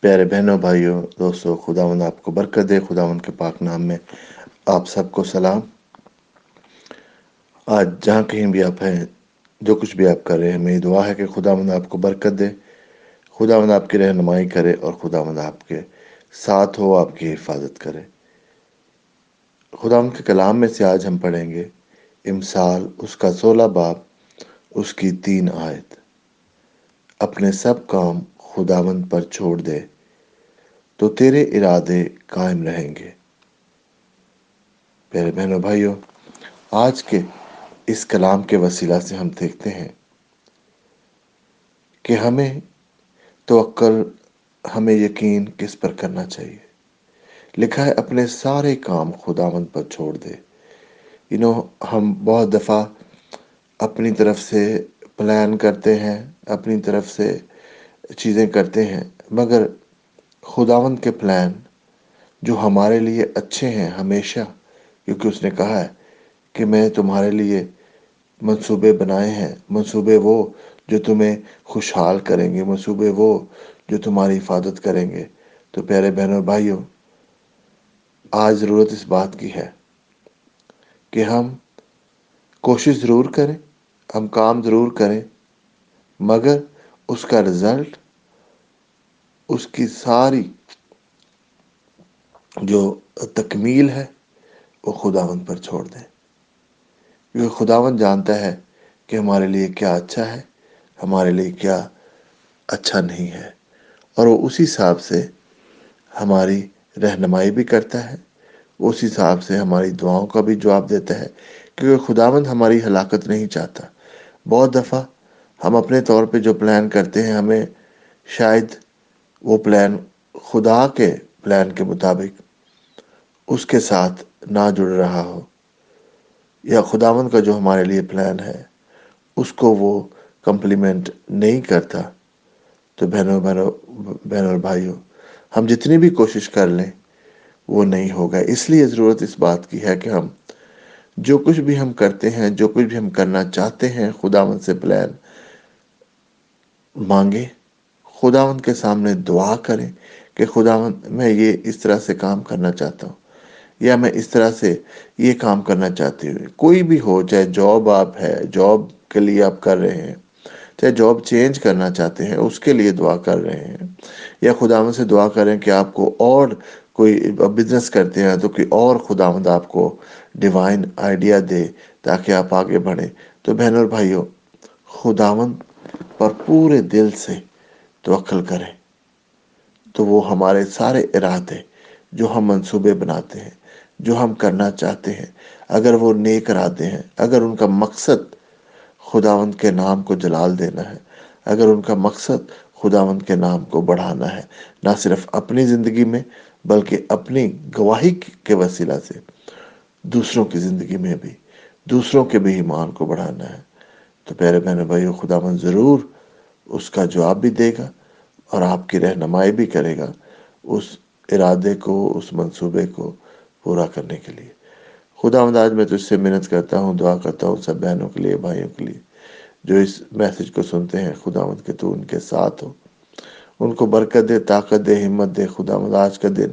پیارے بہنوں، بھائیوں، دوستوں، خداوند آپ کو برکت دے، خداوند کے پاک نام میں آپ سب کو سلام۔ آج جہاں کہیں بھی آپ ہیں، جو کچھ بھی آپ کر رہے ہیں، میری دعا ہے کہ خداوند آپ کو برکت دے، خداوند آپ کی رہنمائی کرے اور خداوند آپ کے ساتھ ہو، آپ کی حفاظت کرے۔ خداوند کے کلام میں سے آج ہم پڑھیں گے، امسال، اس کا سولہ باب اس کی تین آیت۔ اپنے سب کام خداوند پر چھوڑ دے، تو تیرے ارادے قائم رہیں گے۔ پیارے بہنوں، بھائیوں، آج کے اس کلام کے وسیلہ سے ہم دیکھتے ہیں کہ ہمیں توکل، ہمیں یقین کس پر کرنا چاہیے؟ لکھا ہے، اپنے سارے کام خداوند پر چھوڑ دے۔ یو نو ہم بہت دفعہ اپنی طرف سے پلان کرتے ہیں، اپنی طرف سے چیزیں کرتے ہیں، مگر خداوند کے پلان جو ہمارے لیے اچھے ہیں ہمیشہ، کیونکہ اس نے کہا ہے کہ میں تمہارے لیے منصوبے بنائے ہیں، منصوبے وہ جو تمہیں خوشحال کریں گے، منصوبے وہ جو تمہاری حفاظت کریں گے۔ تو پیارے بہنوں بھائیوں، آج ضرورت اس بات کی ہے کہ ہم کوشش ضرور کریں، ہم کام ضرور کریں، مگر اس کا رزلٹ اس کی ساری جو تکمیل ہے، وہ خداوند پر چھوڑ دیں۔ کیونکہ خداوند جانتا ہے کہ ہمارے لیے کیا اچھا ہے، ہمارے لیے کیا اچھا نہیں ہے۔ اور وہ اسی حساب سے ہماری رہنمائی بھی کرتا ہے اس حساب سے ہماری دعاؤں کا بھی جواب دیتا ہے۔ کیونکہ خداوند ہماری ہلاکت نہیں چاہتا۔ بہت دفعہ ہم اپنے طور پہ جو پلان کرتے ہیں، ہمیں شاید وہ پلان خدا کے پلان کے مطابق اس کے ساتھ نہ جڑ رہا ہو، یا خداون کا جو ہمارے لیے پلان ہے، اس کو وہ کمپلیمنٹ نہیں کرتا۔ تو بہنوں بہنوں بہنوں اور بھائیوں، ہم جتنی بھی کوشش کر لیں، وہ نہیں ہوگا۔ اس لیے ضرورت اس بات کی ہے کہ ہم جو کچھ بھی ہم کرتے ہیں، جو کچھ بھی ہم کرنا چاہتے ہیں خداون سے پلان مانگے خداون کے سامنے دعا کریں کہ خداون میں یہ اس طرح سے کام کرنا چاہتا ہوں، یا میں اس طرح سے یہ کام کرنا چاہتی ہوں کوئی بھی ہو، چاہے جاب آپ ہے، جاب کے لیے آپ کر رہے ہیں، چاہے جاب چینج کرنا چاہتے ہیں، اس کے لیے دعا کر رہے ہیں، یا خداوند سے دعا کریں کہ آپ کو اور کوئی بزنس کرتے ہیں تو کوئی اور خداوند آپ کو ڈیوائن آئیڈیا دے تاکہ آپ آگے بڑھیں۔ تو بہن اور بھائیوں، خداوند پر پورے دل سے توقل کریں۔ تو وہ ہمارے سارے ارادے جو ہم منصوبے بناتے ہیں، جو ہم کرنا چاہتے ہیں، اگر وہ نیک ارادے ہیں، اگر ان کا مقصد خداوند کے نام کو جلال دینا ہے، اگر ان کا مقصد خداوند کے نام کو بڑھانا ہے، نہ صرف اپنی زندگی میں بلکہ اپنی گواہی کے وسیلہ سے دوسروں کی زندگی میں بھی، دوسروں کے بھی ایمان کو بڑھانا ہے۔ تو پیارے بہن بھائیو، خداوند ضرور اس کا جواب بھی دے گا اور آپ کی رہنمائی بھی کرے گا اس ارادے کو، اس منصوبے کو پورا کرنے کے لیے۔ خدا آج میں تجھ سے محنت کرتا ہوں، دعا کرتا ہوں سب بہنوں کے لیے، بھائیوں کے لیے جو اس میسج کو سنتے ہیں۔ خدا مند کے تو ان کے ساتھ ہو۔ ان کو برکت دے، طاقت دے، ہمت دے۔ خدا مند آج کا دن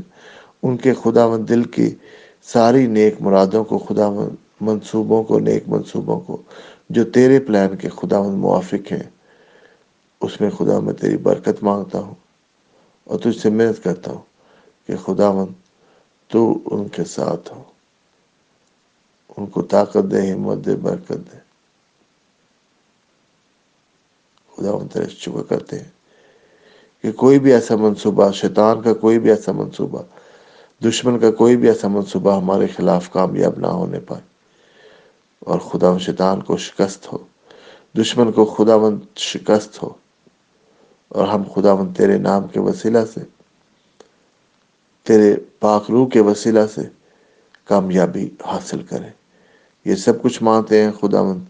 ان کے خدا مند دل کی ساری نیک مرادوں کو، خدا منصوبوں کو، نیک منصوبوں کو جو تیرے پلان کے خدا مند موافق ہیں اس میں خدا میں تیری برکت مانگتا ہوں اور تجھ سے محنت کرتا ہوں کہ خدا مند تو ان کے ساتھ ہو۔ ان کو طاقت دے، ہمت دے، برکت دے۔ خدا ان تیرے شکر کرتے ہیں کہ کوئی بھی ایسا منصوبہ، شیطان کا کوئی بھی ایسا منصوبہ، دشمن کا کوئی بھی ایسا منصوبہ ہمارے خلاف کامیاب نہ ہونے پائے اور خدا شیطان کو شکست ہو، دشمن کو خدا مند شکست ہو۔ اور ہم خدا من تیرے نام کے وسیلہ سے، تیرے پاک روح کے وسیلہ سے کامیابی حاصل کریں۔ یہ سب کچھ مانتے ہیں خدا مند،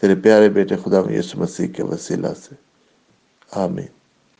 تیرے پیارے بیٹے خدا یسو مسیح کے وسیلہ سے۔ آمین۔